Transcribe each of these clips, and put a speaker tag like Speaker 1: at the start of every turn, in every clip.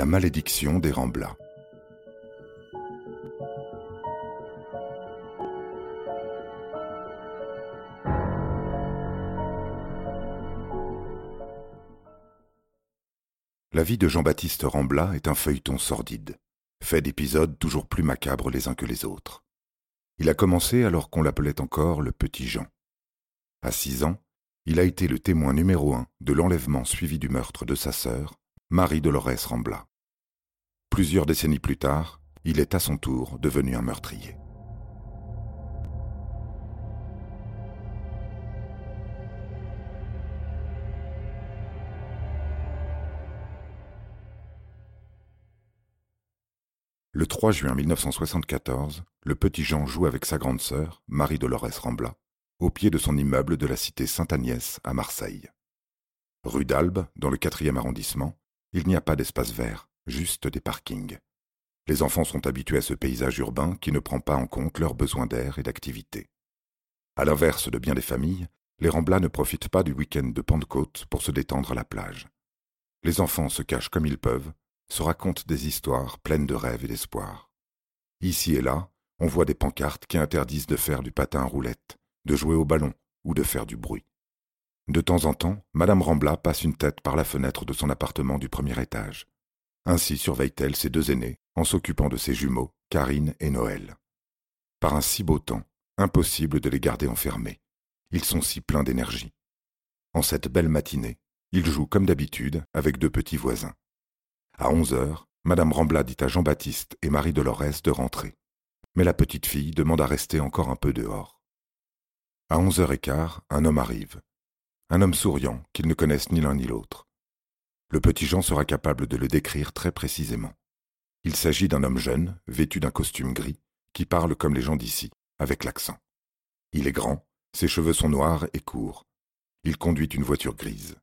Speaker 1: La malédiction des Ramblas. La vie de Jean-Baptiste Rambla est un feuilleton sordide, fait d'épisodes toujours plus macabres les uns que les autres. Il a commencé alors qu'on l'appelait encore le petit Jean. À six ans, il a été le témoin numéro un de l'enlèvement suivi du meurtre de sa sœur, Marie-Dolores Rambla. Plusieurs décennies plus tard, il est à son tour devenu un meurtrier. Le 3 juin 1974, le petit Jean joue avec sa grande sœur, Marie-Dolores Rambla, au pied de son immeuble de la cité Sainte-Agnès à Marseille. Rue d'Albe, dans le quatrième arrondissement, il n'y a pas d'espace vert, juste des parkings. Les enfants sont habitués à ce paysage urbain qui ne prend pas en compte leurs besoins d'air et d'activité. À l'inverse de bien des familles, les Ramblas ne profitent pas du week-end de Pentecôte pour se détendre à la plage. Les enfants se cachent comme ils peuvent, se racontent des histoires pleines de rêves et d'espoir. Ici et là, on voit des pancartes qui interdisent de faire du patin à roulette, de jouer au ballon ou de faire du bruit. De temps en temps, Madame Rambla passe une tête par la fenêtre de son appartement du premier étage. Ainsi surveille-t-elle ses deux aînés en s'occupant de ses jumeaux, Karine et Noël. Par un si beau temps, impossible de les garder enfermés. Ils sont si pleins d'énergie. En cette belle matinée, ils jouent comme d'habitude avec deux petits voisins. À onze heures, Madame Rambla dit à Jean-Baptiste et Marie Dolores de rentrer. Mais la petite fille demande à rester encore un peu dehors. À onze heures et quart, un homme arrive. Un homme souriant, qu'ils ne connaissent ni l'un ni l'autre. Le petit Jean sera capable de le décrire très précisément. Il s'agit d'un homme jeune, vêtu d'un costume gris, qui parle comme les gens d'ici, avec l'accent. Il est grand, ses cheveux sont noirs et courts. Il conduit une voiture grise.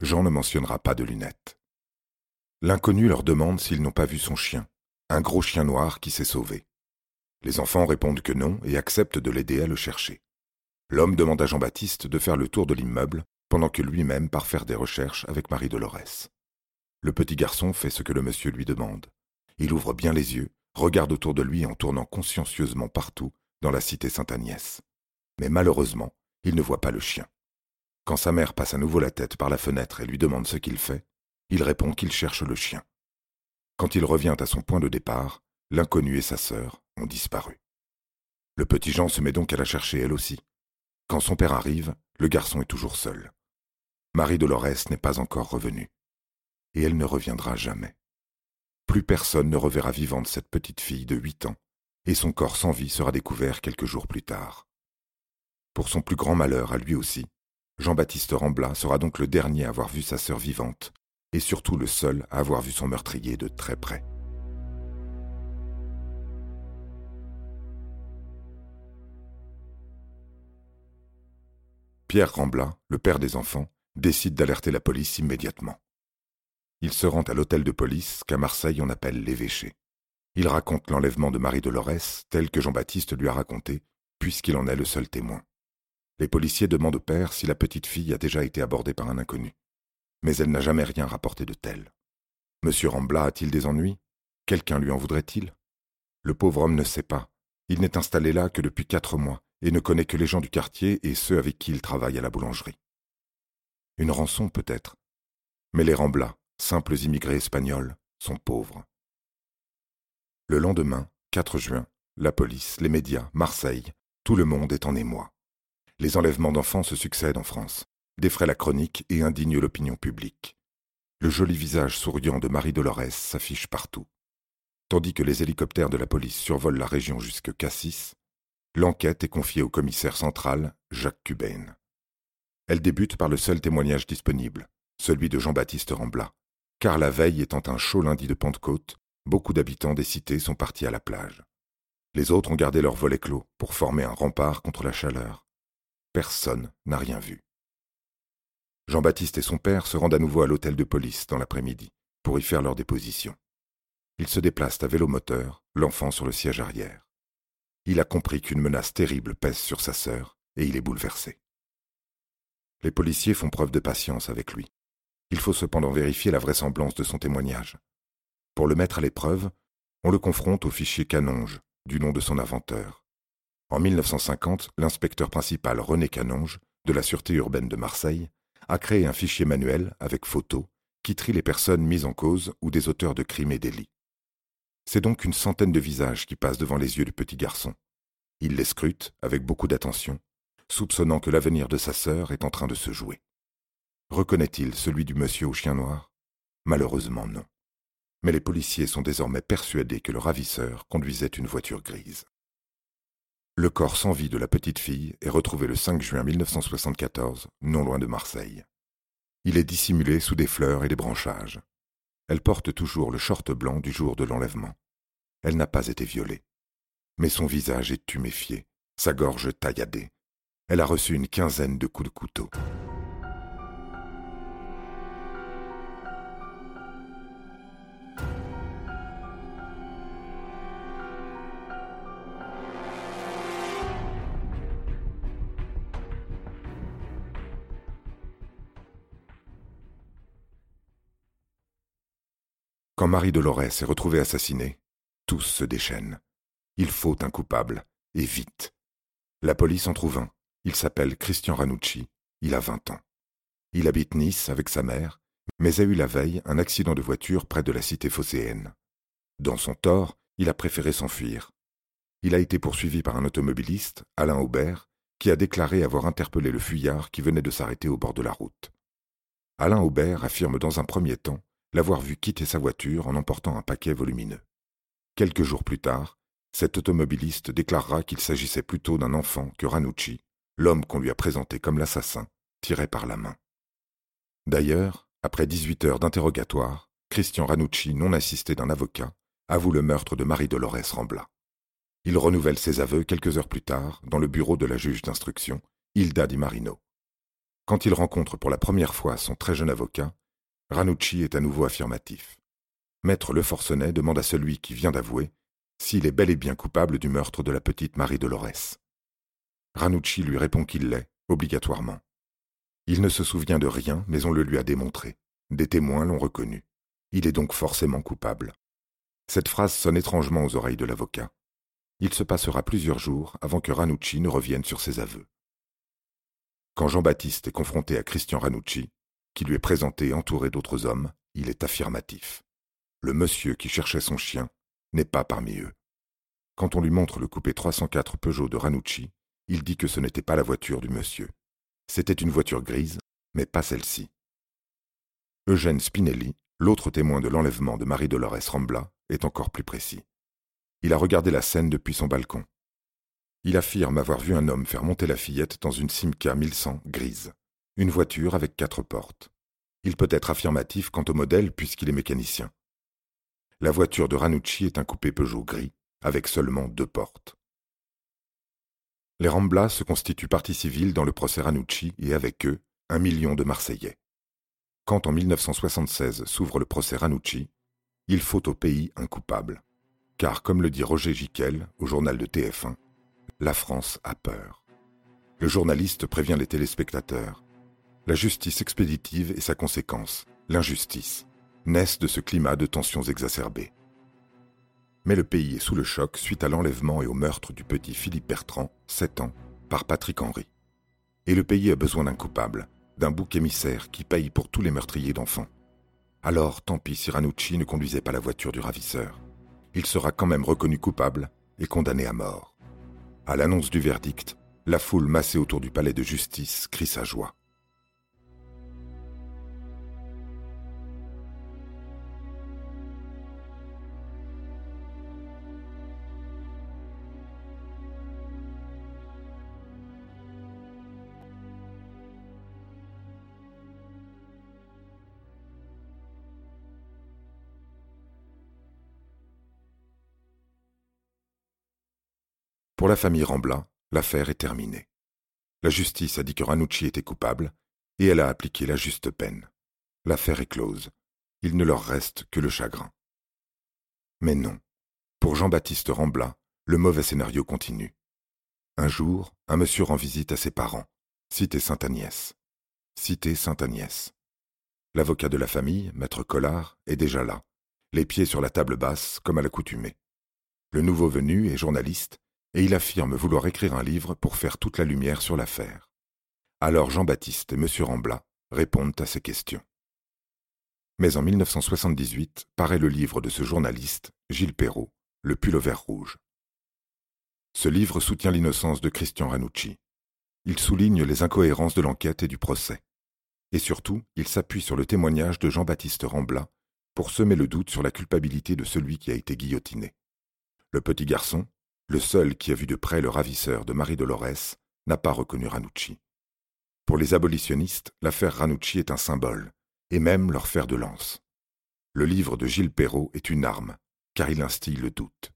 Speaker 1: Jean ne mentionnera pas de lunettes. L'inconnu leur demande s'ils n'ont pas vu son chien, un gros chien noir qui s'est sauvé. Les enfants répondent que non et acceptent de l'aider à le chercher. L'homme demande à Jean-Baptiste de faire le tour de l'immeuble pendant que lui-même part faire des recherches avec Marie-Dolores. Le petit garçon fait ce que le monsieur lui demande. Il ouvre bien les yeux, regarde autour de lui en tournant consciencieusement partout dans la cité Sainte-Agnès. Mais malheureusement, il ne voit pas le chien. Quand sa mère passe à nouveau la tête par la fenêtre et lui demande ce qu'il fait, il répond qu'il cherche le chien. Quand il revient à son point de départ, l'inconnu et sa sœur ont disparu. Le petit Jean se met donc à la chercher elle aussi. Quand son père arrive, le garçon est toujours seul. Marie Dolores n'est pas encore revenue. Et elle ne reviendra jamais. Plus personne ne reverra vivante cette petite fille de huit ans, et son corps sans vie sera découvert quelques jours plus tard. Pour son plus grand malheur à lui aussi, Jean-Baptiste Rambla sera donc le dernier à avoir vu sa sœur vivante, et surtout le seul à avoir vu son meurtrier de très près. Pierre Rambla, le père des enfants, décide d'alerter la police immédiatement. Il se rend à l'hôtel de police qu'à Marseille on appelle l'évêché. Il raconte l'enlèvement de Marie Dolores tel que Jean-Baptiste lui a raconté, puisqu'il en est le seul témoin. Les policiers demandent au père si la petite fille a déjà été abordée par un inconnu mais elle n'a jamais rien rapporté de tel. Monsieur Rambla a-t-il des ennuis? Quelqu'un lui en voudrait-il? Le pauvre homme ne sait pas. Il n'est installé là que depuis quatre mois et ne connaît que les gens du quartier et ceux avec qui il travaille à la boulangerie. Une rançon peut-être. Mais les Rambla, simples immigrés espagnols, sont pauvres. Le lendemain, 4 juin, la police, les médias, Marseille, tout le monde est en émoi. Les enlèvements d'enfants se succèdent en France défraie la chronique et indigne l'opinion publique. Le joli visage souriant de Marie Dolores s'affiche partout. Tandis que les hélicoptères de la police survolent la région jusque Cassis, l'enquête est confiée au commissaire central, Jacques Cubaine. Elle débute par le seul témoignage disponible, celui de Jean-Baptiste Rambla, car la veille étant un chaud lundi de Pentecôte, beaucoup d'habitants des cités sont partis à la plage. Les autres ont gardé leurs volets clos pour former un rempart contre la chaleur. Personne n'a rien vu. Jean-Baptiste et son père se rendent à nouveau à l'hôtel de police dans l'après-midi pour y faire leur déposition. Ils se déplacent à vélo moteur, l'enfant sur le siège arrière. Il a compris qu'une menace terrible pèse sur sa sœur et il est bouleversé. Les policiers font preuve de patience avec lui. Il faut cependant vérifier la vraisemblance de son témoignage. Pour le mettre à l'épreuve, on le confronte au fichier Canonge, du nom de son inventeur. En 1950, l'inspecteur principal René Canonge, de la Sûreté urbaine de Marseille, a créé un fichier manuel avec photos qui trie les personnes mises en cause ou des auteurs de crimes et délits. C'est donc une centaine de visages qui passent devant les yeux du petit garçon. Il les scrute avec beaucoup d'attention, soupçonnant que l'avenir de sa sœur est en train de se jouer. Reconnaît-il celui du monsieur au chien noir? Malheureusement non. Mais les policiers sont désormais persuadés que le ravisseur conduisait une voiture grise. Le corps sans vie de la petite fille est retrouvé le 5 juin 1974, non loin de Marseille. Il est dissimulé sous des fleurs et des branchages. Elle porte toujours le short blanc du jour de l'enlèvement. Elle n'a pas été violée. Mais son visage est tuméfié, sa gorge tailladée. Elle a reçu une quinzaine de coups de couteau. Quand Marie Dolores est retrouvée assassinée, tous se déchaînent. Il faut un coupable, et vite. La police en trouve un. Il s'appelle Christian Ranucci, il a vingt ans. Il habite Nice avec sa mère, mais a eu la veille un accident de voiture près de la cité phocéenne. Dans son tort, il a préféré s'enfuir. Il a été poursuivi par un automobiliste, Alain Aubert, qui a déclaré avoir interpellé le fuyard qui venait de s'arrêter au bord de la route. Alain Aubert affirme dans un premier temps l'avoir vu quitter sa voiture en emportant un paquet volumineux. Quelques jours plus tard, cet automobiliste déclarera qu'il s'agissait plutôt d'un enfant que Ranucci, l'homme qu'on lui a présenté comme l'assassin, tirait par la main. D'ailleurs, après 18 heures d'interrogatoire, Christian Ranucci, non assisté d'un avocat, avoue le meurtre de Marie-Dolores Rambla. Il renouvelle ses aveux quelques heures plus tard dans le bureau de la juge d'instruction, Hilda Di Marino. Quand il rencontre pour la première fois son très jeune avocat, Ranucci est à nouveau affirmatif. Maître Le Forcenet demande à celui qui vient d'avouer s'il est bel et bien coupable du meurtre de la petite Marie Dolores. Ranucci lui répond qu'il l'est, obligatoirement. Il ne se souvient de rien, mais on le lui a démontré. Des témoins l'ont reconnu. Il est donc forcément coupable. Cette phrase sonne étrangement aux oreilles de l'avocat. Il se passera plusieurs jours avant que Ranucci ne revienne sur ses aveux. Quand Jean-Baptiste est confronté à Christian Ranucci, qui lui est présenté entouré d'autres hommes, il est affirmatif. Le monsieur qui cherchait son chien n'est pas parmi eux. Quand on lui montre le coupé 304 Peugeot de Ranucci, il dit que ce n'était pas la voiture du monsieur. C'était une voiture grise, mais pas celle-ci. Eugène Spinelli, l'autre témoin de l'enlèvement de Marie-Dolores Rambla, est encore plus précis. Il a regardé la scène depuis son balcon. Il affirme avoir vu un homme faire monter la fillette dans une Simca 1100 grise une voiture avec quatre portes. Il peut être affirmatif quant au modèle puisqu'il est mécanicien. La voiture de Ranucci est un coupé Peugeot gris, avec seulement deux portes. Les Ramblas se constituent partie civile dans le procès Ranucci et avec eux, un million de Marseillais. Quand en 1976 s'ouvre le procès Ranucci, il faut au pays un coupable. Car, comme le dit Roger Giquel au journal de TF1, la France a peur. Le journaliste prévient les téléspectateurs la justice expéditive et sa conséquence, l'injustice, naissent de ce climat de tensions exacerbées. Mais le pays est sous le choc suite à l'enlèvement et au meurtre du petit Philippe Bertrand, 7 ans, par Patrick Henry. Et le pays a besoin d'un coupable, d'un bouc émissaire qui paye pour tous les meurtriers d'enfants. Alors, tant pis si Ranucci ne conduisait pas la voiture du ravisseur. Il sera quand même reconnu coupable et condamné à mort. À l'annonce du verdict, la foule massée autour du palais de justice crie sa joie. Pour la famille Rambla, l'affaire est terminée. La justice a dit que Ranucci était coupable et elle a appliqué la juste peine. L'affaire est close. Il ne leur reste que le chagrin. Mais non. Pour Jean-Baptiste Rambla, le mauvais scénario continue. Un jour, un monsieur rend visite à ses parents, cité Sainte-Agnès. Cité Sainte-Agnès. L'avocat de la famille, maître Collard, est déjà là, les pieds sur la table basse, comme à l'accoutumée. Le nouveau venu est journaliste, et il affirme vouloir écrire un livre pour faire toute la lumière sur l'affaire. Alors Jean-Baptiste et M. Rambla répondent à ces questions. Mais en 1978 paraît le livre de ce journaliste, Gilles Perrault, Le pull au vert rouge. Ce livre soutient l'innocence de Christian Ranucci. Il souligne les incohérences de l'enquête et du procès. Et surtout, il s'appuie sur le témoignage de Jean-Baptiste Rambla pour semer le doute sur la culpabilité de celui qui a été guillotiné. Le petit garçon, le seul qui a vu de près le ravisseur de Marie Dolores, n'a pas reconnu Ranucci. Pour les abolitionnistes, l'affaire Ranucci est un symbole, et même leur fer de lance. Le livre de Gilles Perrault est une arme, car il instille le doute.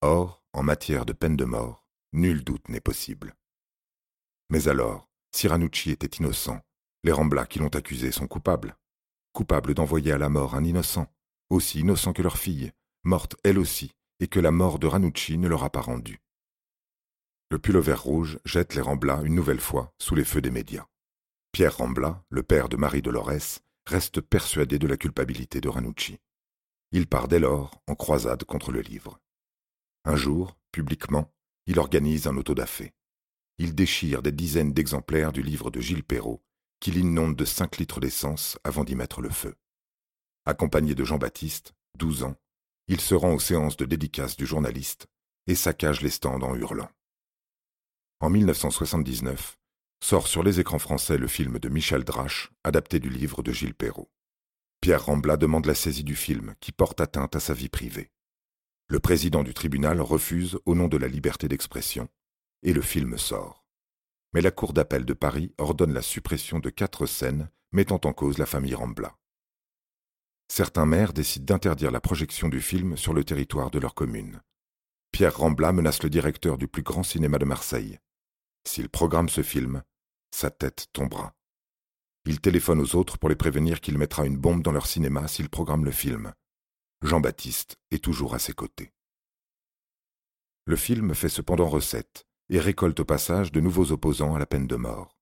Speaker 1: Or, en matière de peine de mort, nul doute n'est possible. Mais alors, si Ranucci était innocent, les Ramblas qui l'ont accusé sont coupables. Coupables d'envoyer à la mort un innocent, aussi innocent que leur fille, morte elle aussi, et que la mort de Ranucci ne leur a pas rendu. Le pullover rouge jette les Ramblas une nouvelle fois sous les feux des médias. Pierre Rambla, le père de Marie Dolores, reste persuadé de la culpabilité de Ranucci. Il part dès lors en croisade contre le livre. Un jour, publiquement, il organise un autodafé. Il déchire des dizaines d'exemplaires du livre de Gilles Perrault, qu'il inonde de cinq litres d'essence avant d'y mettre le feu. Accompagné de Jean-Baptiste, douze ans, il se rend aux séances de dédicace du journaliste et saccage les stands en hurlant. En 1979, sort sur les écrans français le film de Michel Drache, adapté du livre de Gilles Perrault. Pierre Rambla demande la saisie du film, qui porte atteinte à sa vie privée. Le président du tribunal refuse au nom de la liberté d'expression, et le film sort. Mais la Cour d'appel de Paris ordonne la suppression de quatre scènes mettant en cause la famille Rambla. Certains maires décident d'interdire la projection du film sur le territoire de leur commune. Pierre Rambla menace le directeur du plus grand cinéma de Marseille. S'il programme ce film, sa tête tombera. Il téléphone aux autres pour les prévenir qu'il mettra une bombe dans leur cinéma s'il programme le film. Jean-Baptiste est toujours à ses côtés. Le film fait cependant recette et récolte au passage de nouveaux opposants à la peine de mort.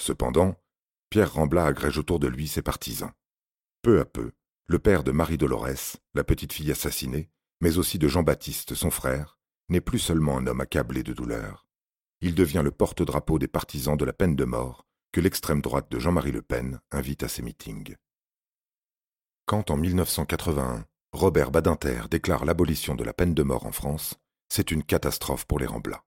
Speaker 1: Cependant, Pierre Rambla agrège autour de lui ses partisans. Peu à peu, le père de Marie Dolores, la petite fille assassinée, mais aussi de Jean-Baptiste, son frère, n'est plus seulement un homme accablé de douleur. Il devient le porte-drapeau des partisans de la peine de mort que l'extrême droite de Jean-Marie Le Pen invite à ses meetings. Quand en 1981, Robert Badinter déclare l'abolition de la peine de mort en France, c'est une catastrophe pour les Ramblas.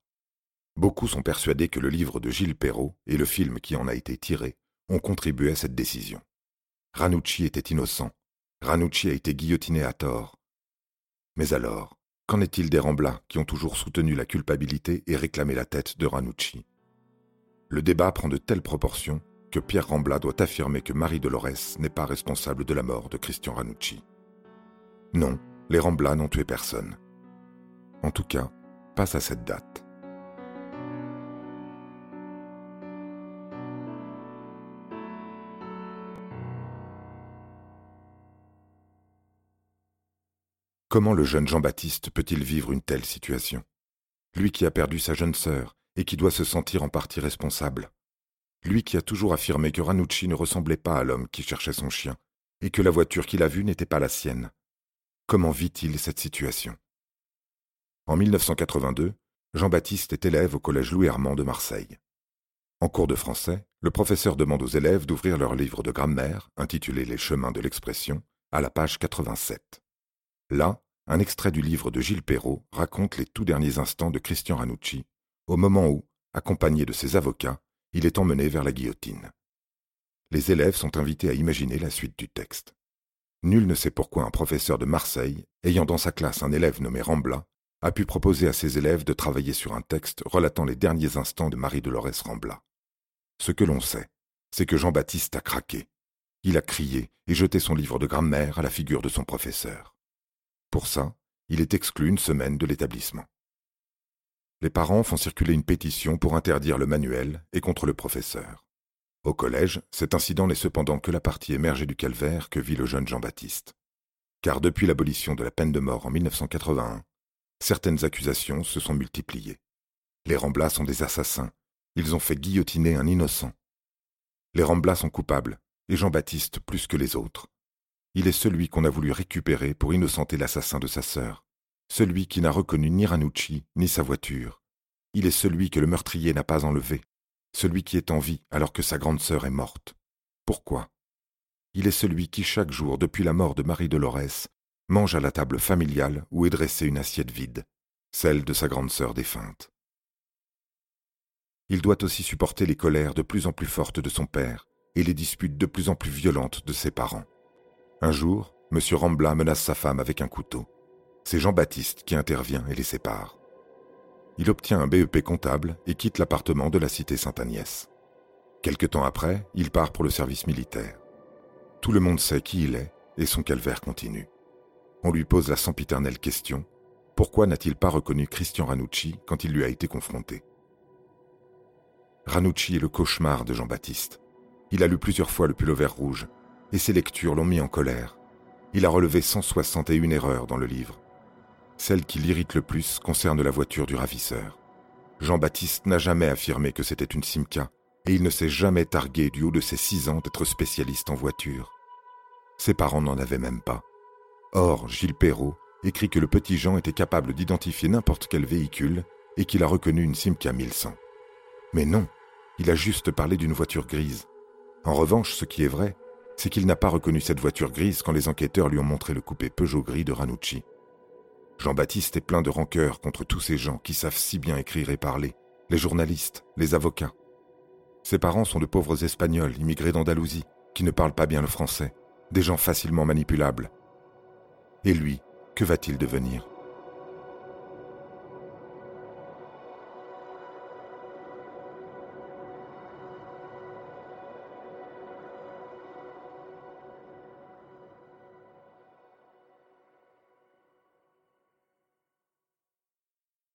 Speaker 1: Beaucoup sont persuadés que le livre de Gilles Perrault et le film qui en a été tiré ont contribué à cette décision. Ranucci était innocent. Ranucci a été guillotiné à tort. Mais alors, qu'en est-il des Ramblas qui ont toujours soutenu la culpabilité et réclamé la tête de Ranucci? Le débat prend de telles proportions que Pierre Rambla doit affirmer que Marie Dolores n'est pas responsable de la mort de Christian Ranucci. Non, les Ramblas n'ont tué personne. En tout cas, pas à cette date. Comment le jeune Jean-Baptiste peut-il vivre une telle situation? Lui qui a perdu sa jeune sœur et qui doit se sentir en partie responsable. Lui qui a toujours affirmé que Ranucci ne ressemblait pas à l'homme qui cherchait son chien et que la voiture qu'il a vue n'était pas la sienne. Comment vit-il cette situation? En 1982, Jean-Baptiste est élève au collège Louis Armand de Marseille. En cours de français, le professeur demande aux élèves d'ouvrir leur livre de grammaire, intitulé Les chemins de l'expression, à la page 87. Là, un extrait du livre de Gilles Perrault raconte les tout derniers instants de Christian Ranucci, au moment où, accompagné de ses avocats, il est emmené vers la guillotine. Les élèves sont invités à imaginer la suite du texte. Nul ne sait pourquoi un professeur de Marseille, ayant dans sa classe un élève nommé Rambla, a pu proposer à ses élèves de travailler sur un texte relatant les derniers instants de Marie-Dolores Rambla. Ce que l'on sait, c'est que Jean-Baptiste a craqué. Il a crié et jeté son livre de grammaire à la figure de son professeur. Pour ça, il est exclu une semaine de l'établissement. Les parents font circuler une pétition pour interdire le manuel et contre le professeur. Au collège, cet incident n'est cependant que la partie émergée du calvaire que vit le jeune Jean-Baptiste. Car depuis l'abolition de la peine de mort en 1981, certaines accusations se sont multipliées. Les Ramblas sont des assassins. Ils ont fait guillotiner un innocent. Les Ramblas sont coupables, et Jean-Baptiste plus que les autres. Il est celui qu'on a voulu récupérer pour innocenter l'assassin de sa sœur. Celui qui n'a reconnu ni Ranucci ni sa voiture. Il est celui que le meurtrier n'a pas enlevé. Celui qui est en vie alors que sa grande sœur est morte. Pourquoi? Il est celui qui chaque jour depuis la mort de Marie Dolores mange à la table familiale où est dressée une assiette vide, celle de sa grande sœur défunte. Il doit aussi supporter les colères de plus en plus fortes de son père et les disputes de plus en plus violentes de ses parents. Un jour, M. Rambla menace sa femme avec un couteau. C'est Jean-Baptiste qui intervient et les sépare. Il obtient un BEP comptable et quitte l'appartement de la cité Sainte-Agnès. Quelque temps après, il part pour le service militaire. Tout le monde sait qui il est et son calvaire continue. On lui pose la sempiternelle question pourquoi n'a-t-il pas reconnu Christian Ranucci quand il lui a été confronté? Ranucci est le cauchemar de Jean-Baptiste. Il a lu plusieurs fois le pullover rouge et ses lectures l'ont mis en colère. Il a relevé 161 erreurs dans le livre. Celle qui l'irrite le plus concerne la voiture du ravisseur. Jean-Baptiste n'a jamais affirmé que c'était une Simca, et il ne s'est jamais targué du haut de ses six ans d'être spécialiste en voiture. Ses parents n'en avaient même pas. Or, Gilles Perrault écrit que le petit Jean était capable d'identifier n'importe quel véhicule et qu'il a reconnu une Simca 1100. Mais non, il a juste parlé d'une voiture grise. En revanche, ce qui est vrai, c'est qu'il n'a pas reconnu cette voiture grise quand les enquêteurs lui ont montré le coupé Peugeot gris de Ranucci. Jean-Baptiste est plein de rancœur contre tous ces gens qui savent si bien écrire et parler, les journalistes, les avocats. Ses parents sont de pauvres Espagnols immigrés d'Andalousie, qui ne parlent pas bien le français, des gens facilement manipulables. Et lui, que va-t-il devenir?